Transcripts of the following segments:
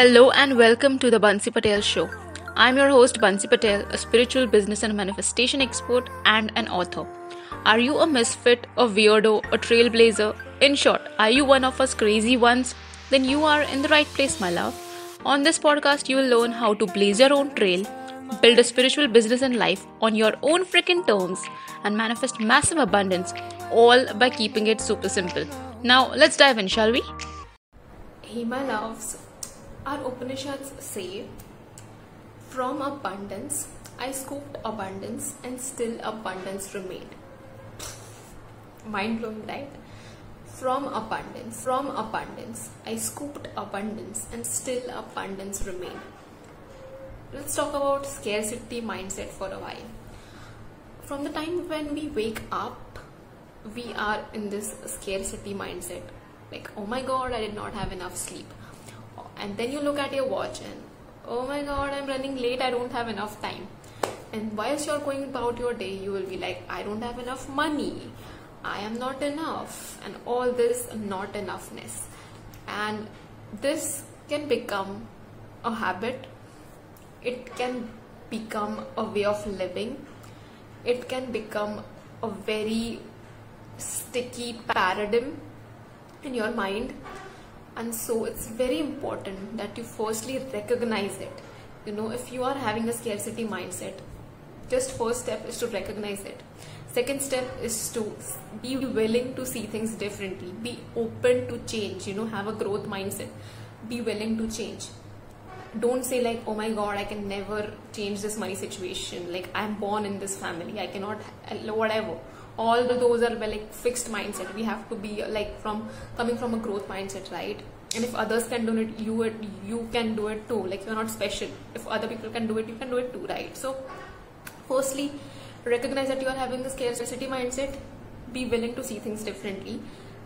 Hello and welcome to the Bansi Patel Show. I'm your host Bansi Patel, a spiritual business and manifestation expert and an author. Are you a misfit, a weirdo, a trailblazer? In short, are you one of us crazy ones? Then you are in the right place, my love. On this podcast, you will learn how to blaze your own trail, build a spiritual business and life on your own freaking terms, and manifest massive abundance, all by keeping it super simple. Now, let's dive in, shall we? Hey, my loves, our Upanishads say, From abundance I scooped abundance, and still abundance remained. Mind blowing, right? From abundance, from abundance, I scooped abundance, and still abundance remained. Let's talk about scarcity mindset for a while. From the time when we wake up, we are in this scarcity mindset like, oh my god, I did not have enough sleep and then you look at your watch and oh my god i'm running late. I don't have enough time. And whilst you're going about your day you will be like i don't have enough money. I am not enough. And all this not enoughness. And this can become a habit. It can become a way of living. It can become a very sticky paradigm in your mind and so it's very important that you firstly recognize it. You know if you are having a scarcity mindset just first step is to recognize it. Second step is to be willing to see things differently. Be open to change you know have a growth mindset. Be willing to change. Don't say like oh my god i can never change this money situation. Like i'm born in this family. I cannot whatever all the, those are like fixed mindset. We have to be like from coming from a growth mindset right? And if others can do it you you can do it too. Like you're not special. If other people can do it you can do it too right? So firstly recognize that you are having the scarcity mindset. Be willing to see things differently.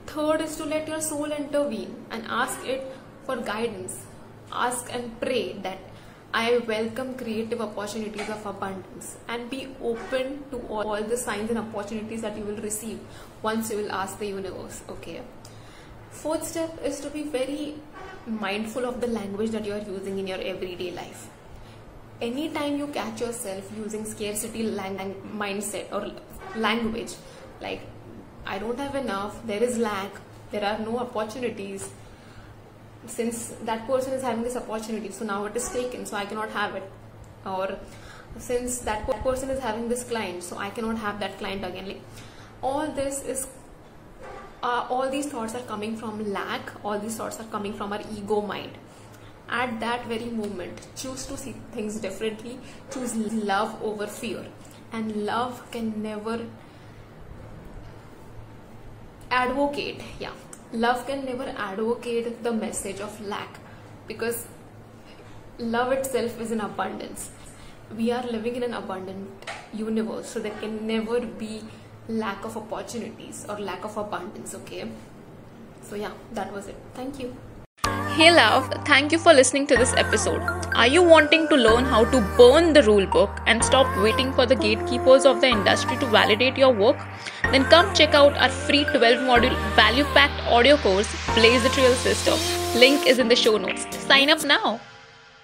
Third is to let your soul intervene and ask it for guidance. Ask and pray that I welcome creative opportunities of abundance and be open to all the signs and opportunities that you will receive once you will ask the universe. Okay. Fourth step is to be very mindful of the language that you are using in your everyday life. Anytime you catch yourself using scarcity lang- mindset or language, like I don't have enough, there is lack, there are no opportunities, since that person is having this opportunity so now it is taken so i cannot have it. Or since that person is having this client so i cannot have that client again. Like all this is uh, all these thoughts are coming from lack all these thoughts are coming from our ego mind. At that very moment choose to see things differently choose love over fear. And love can never advocate yeah love can never advocate the message of lack because love itself is an abundance. We are living in an abundant universe so there can never be lack of opportunities or lack of abundance okay? So yeah that was it. Thank you Hey love, thank you for listening to this episode. Are you wanting to learn how to burn the rule book and stop waiting for the gatekeepers of the industry to validate your work? Then come check out our free 12 module value packed audio course, Blaze the Trail Sista. Link is in the show notes. Sign up now.